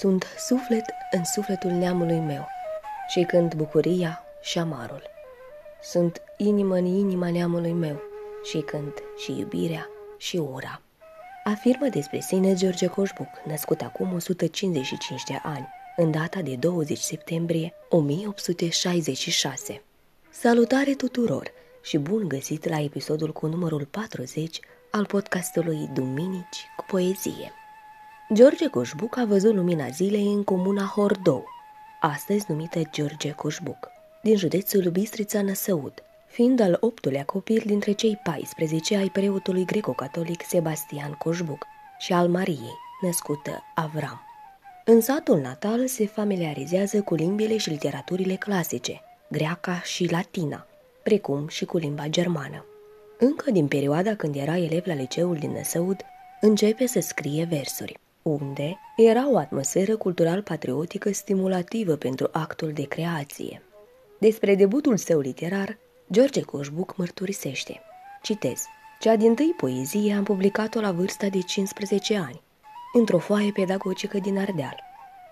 Sunt suflet în sufletul neamului meu și când bucuria și amarul. Sunt inimă în inima neamului meu și când și iubirea și ura. Afirmă despre sine George Coșbuc, născut acum 155 de ani, în data de 20 septembrie 1866. Salutare tuturor și bun găsit la episodul cu numărul 40 al podcastului Duminici cu poezie. George Coșbuc a văzut lumina zilei în comuna Hordou, astăzi numită George Coșbuc, din județul Bistrița Năsăud, fiind al optulea copil dintre cei 14 ai preotului greco-catolic Sebastian Coșbuc și al Mariei, născută Avram. În satul natal se familiarizează cu limbile și literaturile clasice, greaca și latina, precum și cu limba germană. Încă din perioada când era elev la liceul din Năsăud, începe să scrie versuri, unde era o atmosferă cultural-patriotică stimulativă pentru actul de creație. Despre debutul său literar, George Coșbuc mărturisește. Citez. Cea din tâi poezie am publicat-o la vârsta de 15 ani, într-o foaie pedagogică din Ardeal.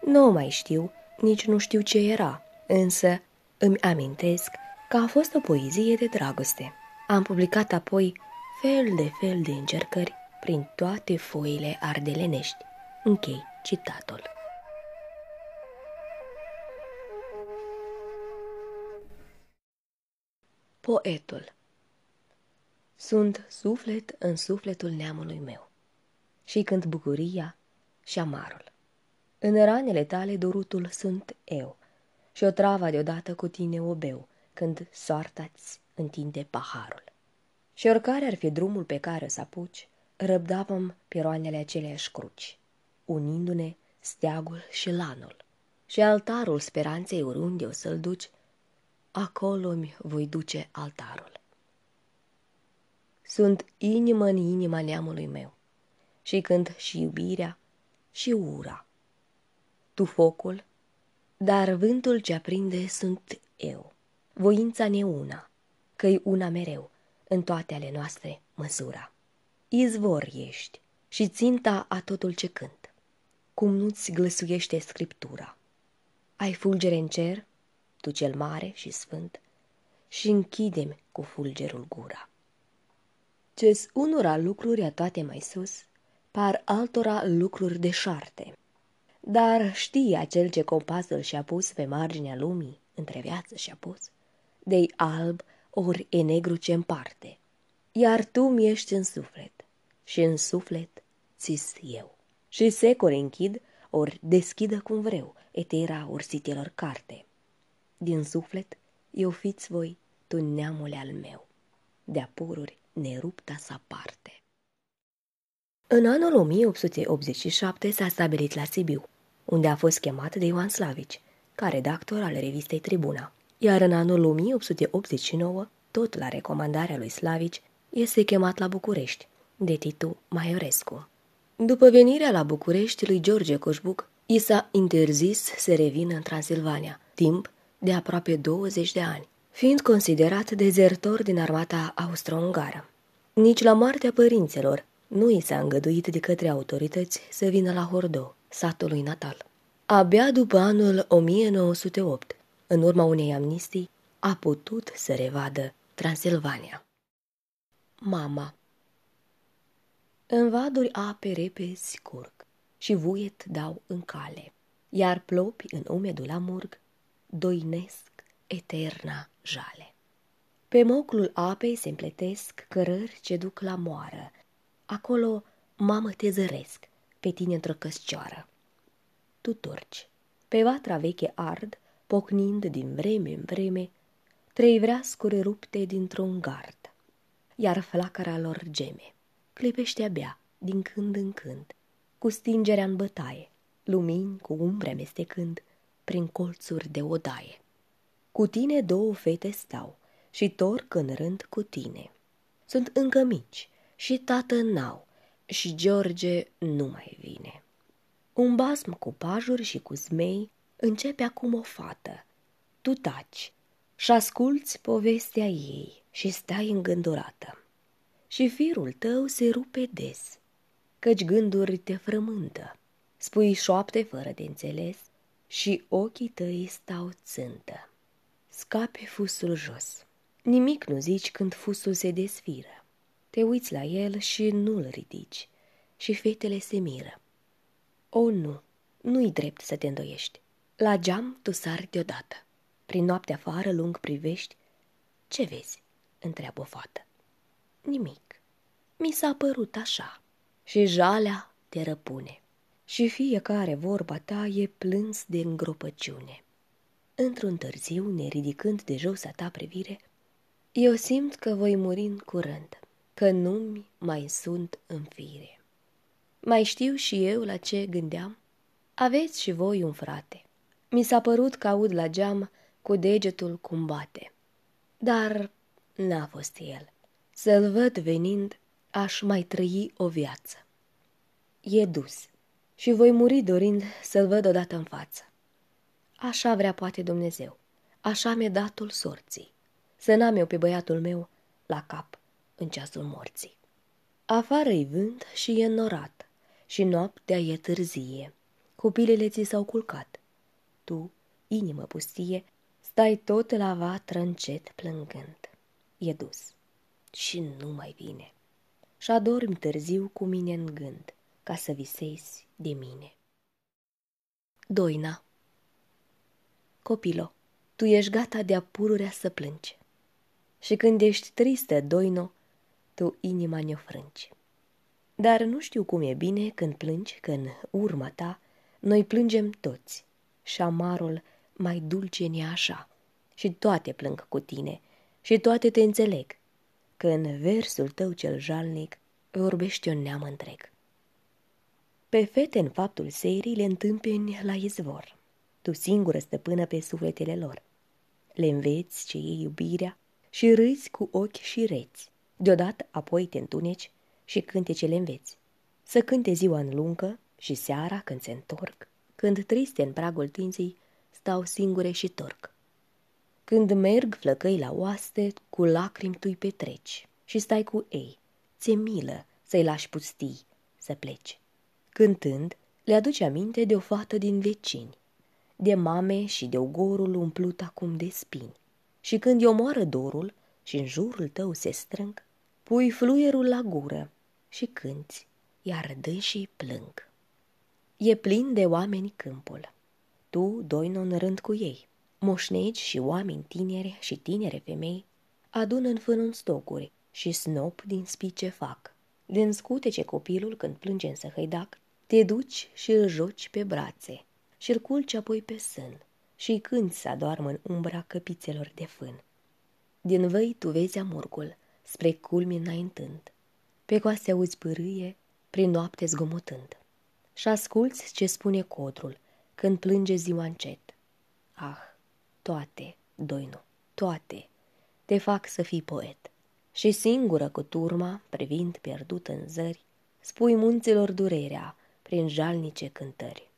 Nu mai știu, nici nu știu ce era, însă îmi amintesc că a fost o poezie de dragoste. Am publicat apoi fel de fel de încercări prin toate foile ardelenești. Închei citatul. Poetul Sunt suflet în sufletul neamului meu și când bucuria și amarul. În ranele tale dorutul sunt eu și o trava deodată cu tine o beu când soarta-ți întinde paharul. Și oricare ar fi drumul pe care să apuci, răbdavam piroanele aceleași cruci, unindu-ne steagul și lanul. Și altarul speranței oriunde o să-l duci, acolo-mi voi duce altarul. Sunt inimă în inima neamului meu și când și iubirea și ura. Tu focul, dar vântul ce aprinde sunt eu, voința neuna, că-i una mereu, în toate ale noastre măsura. Izvor ești și ținta a totul ce cânt, cum nu-ți glăsuiește scriptura. Ai fulgere în cer, tu cel mare și sfânt, și închidem cu fulgerul gura. Ce-s unora lucruri a toate mai sus, par altora lucruri de șarte. Dar știi acel ce compasul și-a pus pe marginea lumii, între viață și-a pus, de alb ori e negru ce împarte, iar tu mi ești în suflet și în suflet ți eu. Și secole închid, ori deschidă cum vreau, etera ursitelor carte. Din suflet eu fiți voi, tu neamule al meu, de-a pururi nerupta sa parte. În anul 1887 s-a stabilit la Sibiu, unde a fost chemat de Ioan Slavici, ca redactor al revistei Tribuna. Iar în anul 1889, tot la recomandarea lui Slavici, este chemat la București, de Titu Maiorescu. După venirea la București lui George Coșbuc, i s-a interzis să revină în Transilvania, timp de aproape 20 de ani, fiind considerat dezertor din armata austro-ungară. Nici la moartea părinților nu i s-a îngăduit de către autorități să vină la Hordo, satului natal. Abia după anul 1908, în urma unei amnistii, a putut să revadă Transilvania. Mama În vaduri ape repezi curg și vuiet dau în cale, iar plopi în umedul amurg doinesc eterna jale. Pe moclul apei se împletesc cărări ce duc la moară. Acolo, mamă, te zăresc, pe tine într-o căscioară. Tu torci. Pe vatra veche ard, pocnind din vreme în vreme, trei vreascuri rupte dintr-un gard, iar flacăra lor geme. Clipește abia, din când în când, cu stingerea în bătaie, lumini cu umbre amestecând, prin colțuri de odaie. Cu tine două fete stau și torc în rând cu tine. Sunt încă mici și tată n-au și George nu mai vine. Un basm cu pajuri și cu zmei începe acum o fată. Tu taci și asculți povestea ei și stai îngândurată. Și firul tău se rupe des, căci gânduri te frământă. spui șoapte fără de înțeles și ochii tăi stau țântă. Scape fusul jos. Nimic nu zici când fusul se desfiră. Te uiți la el și nu-l ridici și fetele se miră. O, nu, nu-i drept să te îndoiești. La geam tu sari deodată. Prin noaptea afară lung privești. Ce vezi? întreabă o fată. Nimic. Mi s-a părut așa. Și jalea te răpune. Și fiecare vorba ta e plâns de îngropăciune. Într-un târziu, ne ridicând de jos a ta privire, eu simt că voi muri în curând, că nu-mi mai sunt în fire. Mai știu și eu la ce gândeam? Aveți și voi un frate. Mi s-a părut că aud la geam cu degetul cum bate. Dar n-a fost el. Să-l văd venind, aș mai trăi o viață. E dus și voi muri dorind să-l văd odată în față. Așa vrea poate Dumnezeu, așa mi-e datul sorții, să n-am eu pe băiatul meu la cap în ceasul morții. Afară-i vânt și e norat și noaptea e târzie, copilele ți s-au culcat. Tu, inimă pustie, stai tot la vatră încet plângând. E dus și nu mai vine. Și adormi târziu cu mine în gând, ca să visezi de mine. Doina Copilo, tu ești gata de-a pururea să plângi. Și când ești tristă, doino, tu inima ne-o frângi. Dar nu știu cum e bine când plângi, că în urma ta noi plângem toți și amarul mai dulce ne așa. Și toate plâng cu tine și toate te înțeleg, că în versul tău cel jalnic vorbește un neam întreg. Pe fete în faptul serii le întâmpeni la izvor, tu singură stăpână pe sufletele lor. Le înveți ce e iubirea și râzi cu ochi și reți. Deodată apoi te întuneci și cântecele înveți. Să cânte ziua în lungă și seara când se întorc, când triste în pragul tinții stau singure și torc. Când merg flăcăi la oaste, cu lacrimi tu-i petreci și stai cu ei, ți milă să-i lași pustii, să pleci. Cântând, le aduce aminte de o fată din vecini, de mame și de ogorul umplut acum de spini. Și când i moară dorul și în jurul tău se strâng, pui fluierul la gură și cânți, iar dânsii plâng. E plin de oameni câmpul. Tu, doi în rând cu ei, moșnegi și oameni tineri și tinere femei, adună în fân stocuri și snop din spice fac. Din scutece copilul când plânge în săhăidac, te duci și îl joci pe brațe și îl culci apoi pe sân și când să adoarmă în umbra căpițelor de fân. Din văi tu vezi amurgul, spre culmi înaintând, pe coase auzi pârâie, prin noapte zgomotând. Și asculți ce spune codrul, când plânge ziua încet. Ah, toate, doinu, toate, te fac să fii poet. Și singură cu turma, privind pierdut în zări, spui munților durerea prin jalnice cântări.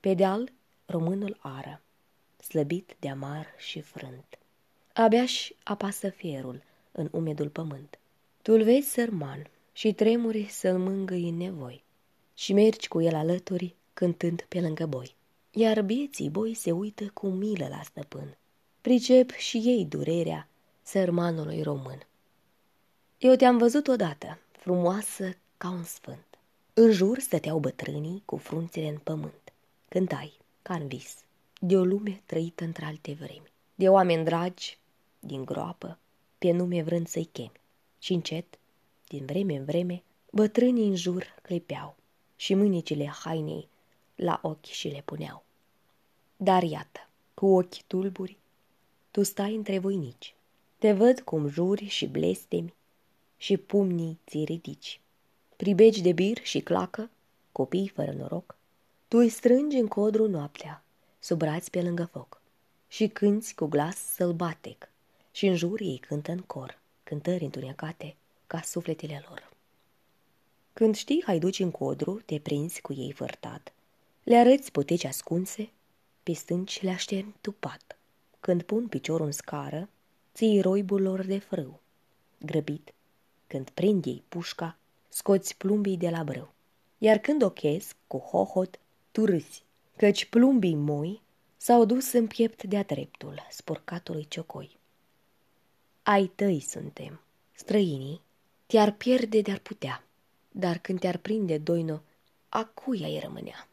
Pe deal, românul ară, slăbit de amar și frânt. Abia-și apasă fierul în umedul pământ. Tu-l vezi sărman și tremuri să-l mângâi în nevoi și mergi cu el alături cântând pe lângă boi. Iar bieții boi se uită cu milă la stăpân. Pricep și ei durerea sărmanului român. Eu te-am văzut odată, frumoasă ca un sfânt. În jur stăteau bătrânii cu frunțele în pământ. Cântai, ca în vis, de o lume trăită într-alte vremi, de oameni dragi, din groapă, pe nume vrând să-i chemi. Și încet, din vreme în vreme, bătrânii în jur clipeau și mânicile hainei la ochi și le puneau. Dar iată, cu ochi tulburi, tu stai între voinici. Te văd cum juri și blestemi și pumnii ți ridici. Pribegi de bir și clacă, copii fără noroc, tu îi strângi în codru noaptea, sub braț pe lângă foc, și cânți cu glas sălbatec, și în jur ei cântă în cor, cântări întunecate ca sufletele lor. Când știi haiduci în codru, te prinzi cu ei vărtat, le arăți poteci ascunse, pe stânci le așterni tupat. Când pun piciorul în scară, ții roibul lor de frâu. Grăbit, când prind ei pușca, scoți plumbii de la brâu. iar când ochesc, cu hohot, tu râzi, căci plumbii moi s-au dus în piept de-a dreptul spurcatului ciocoi. Ai tăi suntem, străinii, te-ar pierde de-ar putea, dar când te-ar prinde doino, a cui ai rămânea?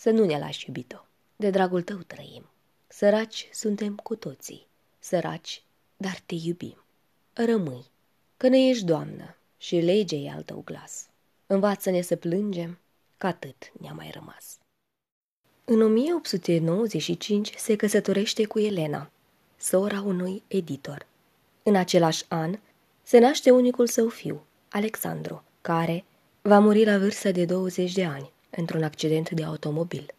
Să nu ne lași iubito, de dragul tău trăim. Săraci suntem cu toții, săraci, dar te iubim. Rămâi, că ne ești doamnă și legea e al tău glas. Învață-ne să plângem, că atât ne-a mai rămas. În 1895 se căsătorește cu Elena, sora unui editor. În același an se naște unicul său fiu, Alexandru, care va muri la vârsta de 20 de ani, într-un accident de automobil.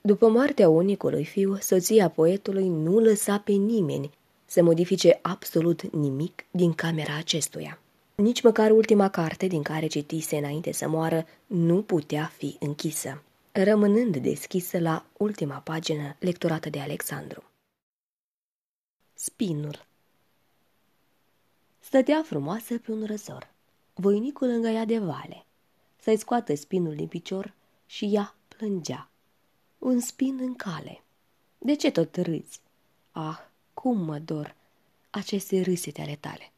După moartea unicului fiu, soția poetului nu lăsa pe nimeni să modifice absolut nimic din camera acestuia. Nici măcar ultima carte din care citise înainte să moară nu putea fi închisă, rămânând deschisă la ultima pagină lecturată de Alexandru. Spinul Stătea frumoasă pe un răzor. Voinicul lângă ea de vale. Să-i scoată spinul din picior și ea plângea. Un spin în cale. De ce tot râzi? Ah, cum mă dor aceste râsete ale tale.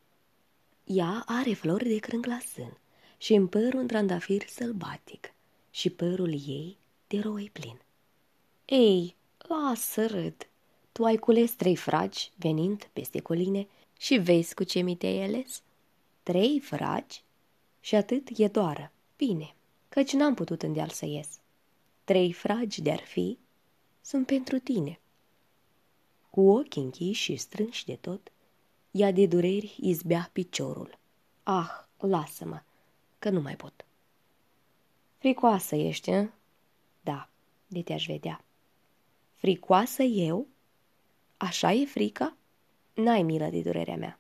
Ea are flori de crâng la sân și în păr un trandafir sălbatic și părul ei de roi plin. Ei, lasă râd, tu ai cules trei fragi venind peste coline și vezi cu ce mi te-ai ales? Trei fragi? Și atât e doară. Bine, căci n-am putut în deal să ies. Trei fragi de-ar fi, sunt pentru tine. Cu ochii închiși și strânși de tot, ea de dureri izbea piciorul. Ah, lasă-mă, că nu mai pot. Fricoasă ești, în? Da, de te-aș vedea. Fricoasă eu? Așa e frica? N-ai milă de durerea mea.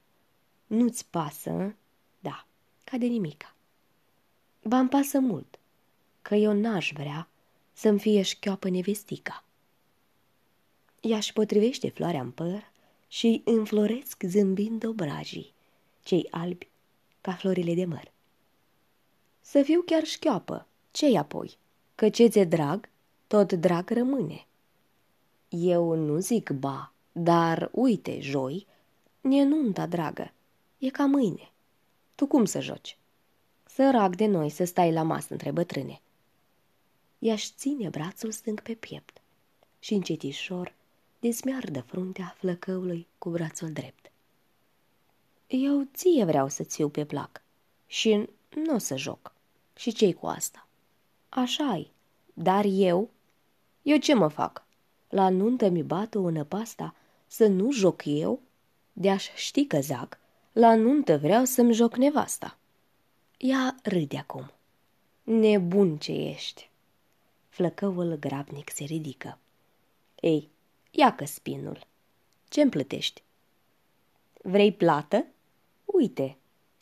Nu-ți pasă, în? Da, ca de nimica. Ba-mi pasă mult, că eu n-aș vrea să-mi fie șchioapă nevestica. Ea își potrivește floarea în păr și înfloresc zâmbind obrajii, cei albi ca florile de măr. Să fiu chiar șchioapă, ce apoi? Că ce ți drag, tot drag rămâne. Eu nu zic ba, dar uite, joi, e nunta dragă, e ca mâine. Tu cum să joci? Sărac de noi să stai la masă între bătrâne. Ea-și ține brațul stâng pe piept și încetișor dezmiardă fruntea flăcăului cu brațul drept. Eu ție vreau să țiu pe plac și nu o să joc. Și ce cu asta? Așa-i, dar eu? Eu ce mă fac? La nuntă mi bată o năpasta să nu joc eu? De-aș ști că zac, la nuntă vreau să-mi joc nevasta. Ea râde acum. Nebun ce ești! Flăcăul grabnic se ridică. Ei, Iacă spinul. Ce-mi plătești? Vrei plată? Uite,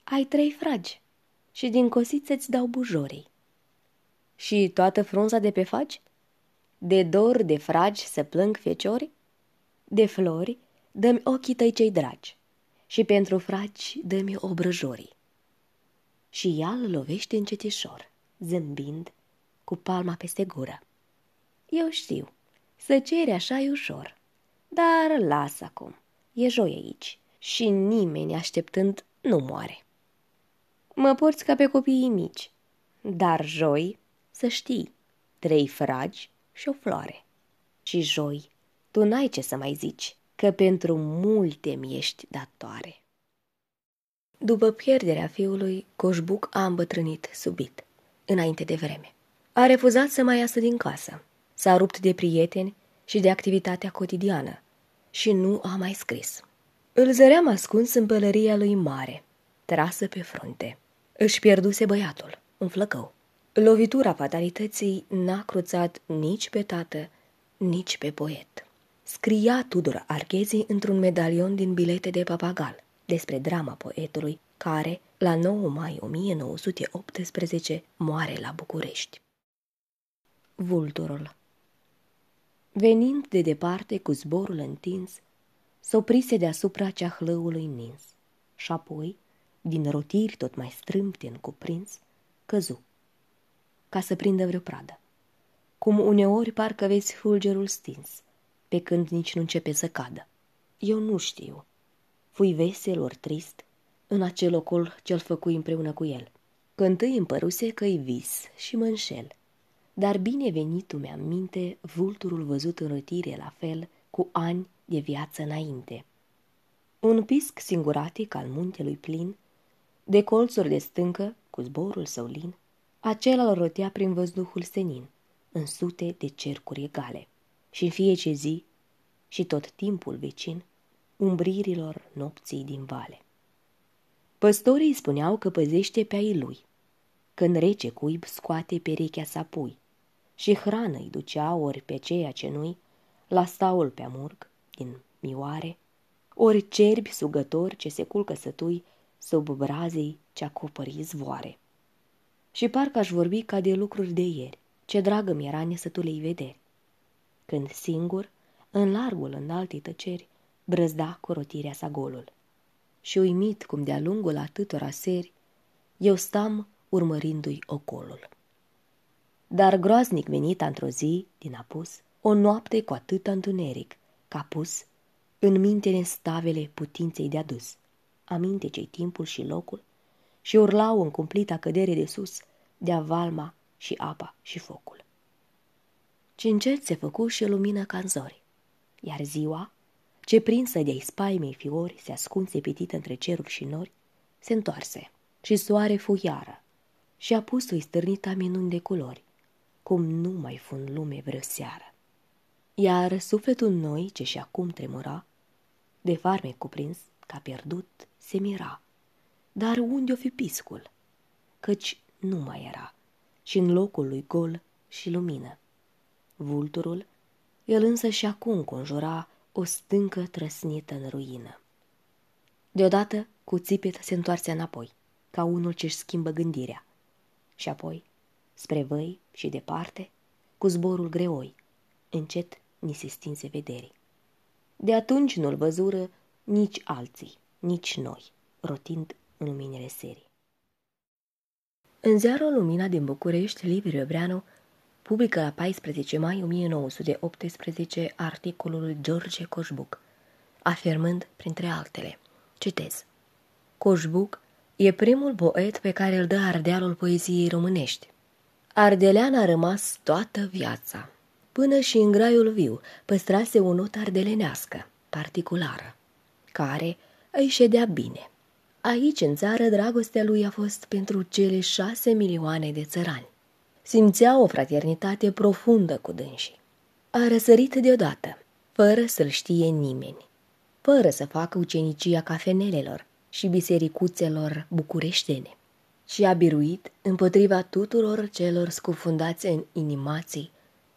ai trei fragi și din cosiță îți dau bujorii. Și toată frunza de pe faci? De dor de fragi să plâng feciori? De flori dă-mi ochii tăi cei dragi și pentru fragi dă-mi obrăjorii. Și ea îl lovește încetișor, zâmbind, cu palma peste gură. Eu știu, să cere așa e ușor. Dar lasă acum, e joi aici și nimeni așteptând nu moare. Mă porți ca pe copiii mici, dar joi, să știi, trei fragi și o floare. Și joi, tu n-ai ce să mai zici, că pentru multe mi ești datoare. După pierderea fiului, Coșbuc a îmbătrânit subit, înainte de vreme. A refuzat să mai iasă din casă S-a rupt de prieteni și de activitatea cotidiană și nu a mai scris. Îl zăream ascuns în pălăria lui mare, trasă pe frunte. Își pierduse băiatul, un flăcău. Lovitura fatalității n-a cruțat nici pe tată, nici pe poet. Scria Tudor Arghezi într-un medalion din bilete de papagal despre drama poetului care, la 9 mai 1918, moare la București. Vulturul Venind de departe cu zborul întins, s-oprise deasupra ceahlăului nins și apoi, din rotiri tot mai strâmte în cuprins, căzu. ca să prindă vreo pradă. Cum uneori parcă vezi fulgerul stins, pe când nici nu începe să cadă. Eu nu știu. Fui vesel ori trist în acel ocol ce-l făcui împreună cu el. Că întâi îmi păruse că-i vis și mă înșel. Dar bine venitul mi-am minte vulturul văzut în rătire la fel cu ani de viață înainte. Un pisc singuratic al muntelui plin, de colțuri de stâncă, cu zborul său lin, acela îl rotea prin văzduhul senin, în sute de cercuri egale. Și în fiecare zi, și tot timpul vecin, umbririlor nopții din vale. Păstorii spuneau că păzește pe ai lui, când rece cuib scoate perechea sa pui, și hrană îi ducea ori pe ceea ce nu-i, la staul pe amurg, din mioare, ori cerbi sugători ce se culcă sătui sub brazei ce acopări izvoare. Și parcă aș vorbi ca de lucruri de ieri, ce dragă mi era nesătulei vederi. Când singur, în largul în alte tăceri, brăzda cu rotirea sa golul. Și uimit cum de-a lungul atâtora seri, eu stam urmărindu-i ocolul. Dar groaznic venit într-o zi din apus, o noapte cu atâta întuneric, ca pus în minte stavele putinței de adus, aminte cei timpul și locul, și urlau în cumplita cădere de sus, de-a valma și apa și focul. Ce încet se făcu și lumină ca în zori, iar ziua, ce prinsă de-ai spaimei fiori se ascunse pitit între ceruri și nori, se întoarse și soare fu iară și a pus-o stârnita minuni de culori, cum nu mai fun lume vreo seară. Iar sufletul noi, ce și acum tremura, de farme cuprins, ca pierdut, se mira. Dar unde o fi piscul? Căci nu mai era și în locul lui gol și lumină. Vulturul, el însă și acum conjura o stâncă trăsnită în ruină. Deodată, cu țipet se întoarse înapoi, ca unul ce-și schimbă gândirea. Și apoi, spre văi și departe, cu zborul greoi, încet ni se stinse vederii. De atunci nu-l văzură nici alții, nici noi, rotind în luminile serii. În ziarul Lumina din București, Liviu Obreanu publică la 14 mai 1918 articolul George Coșbuc, afirmând, printre altele, citez, Coșbuc e primul poet pe care îl dă ardealul poeziei românești. Ardelean a rămas toată viața, până și în graiul viu păstrase o notă ardelenească, particulară, care îi ședea bine. Aici, în țară, dragostea lui a fost pentru cele șase milioane de țărani. Simțea o fraternitate profundă cu dânsii. A răsărit deodată, fără să-l știe nimeni, fără să facă ucenicia cafenelelor și bisericuțelor bucureștene și a biruit împotriva tuturor celor scufundați în inimații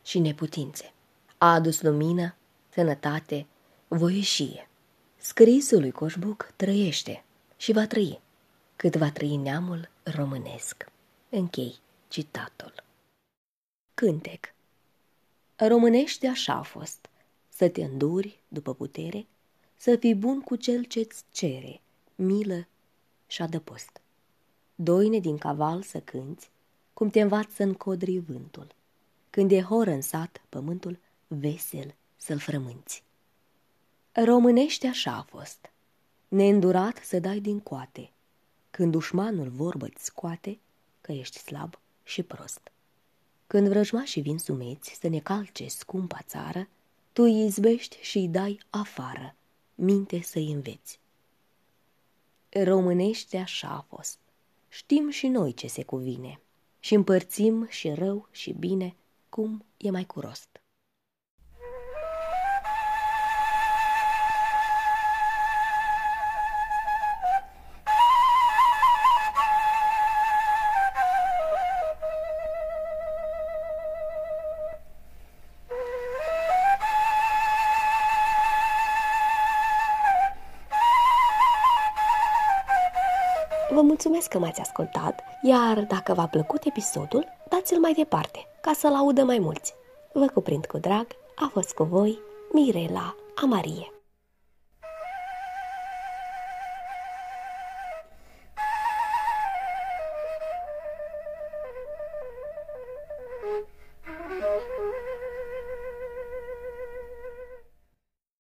și neputințe. A adus lumină, sănătate, voieșie. Scrisul lui Coșbuc trăiește și va trăi, cât va trăi neamul românesc. Închei citatul. Cântec Românește așa a fost, să te înduri după putere, să fii bun cu cel ce-ți cere, milă și adăpost. Doine din caval să cânți, cum te învață în codri vântul. Când e hor în sat, pământul, vesel să-l frămânți. Românește așa a fost, neîndurat să dai din coate, când dușmanul vorbă-ți scoate că ești slab și prost. Când vrăjmașii vin sumeți să ne calce scumpa țară, tu îi izbești și îi dai afară, minte să-i înveți. Românește așa a fost. Știm și noi ce se cuvine și împărțim și rău și bine cum e mai cu rost. Mulțumesc că m-ați ascultat, iar dacă v-a plăcut episodul, dați-l mai departe, ca să-l audă mai mulți. Vă cuprind cu drag, a fost cu voi Mirela Amarie.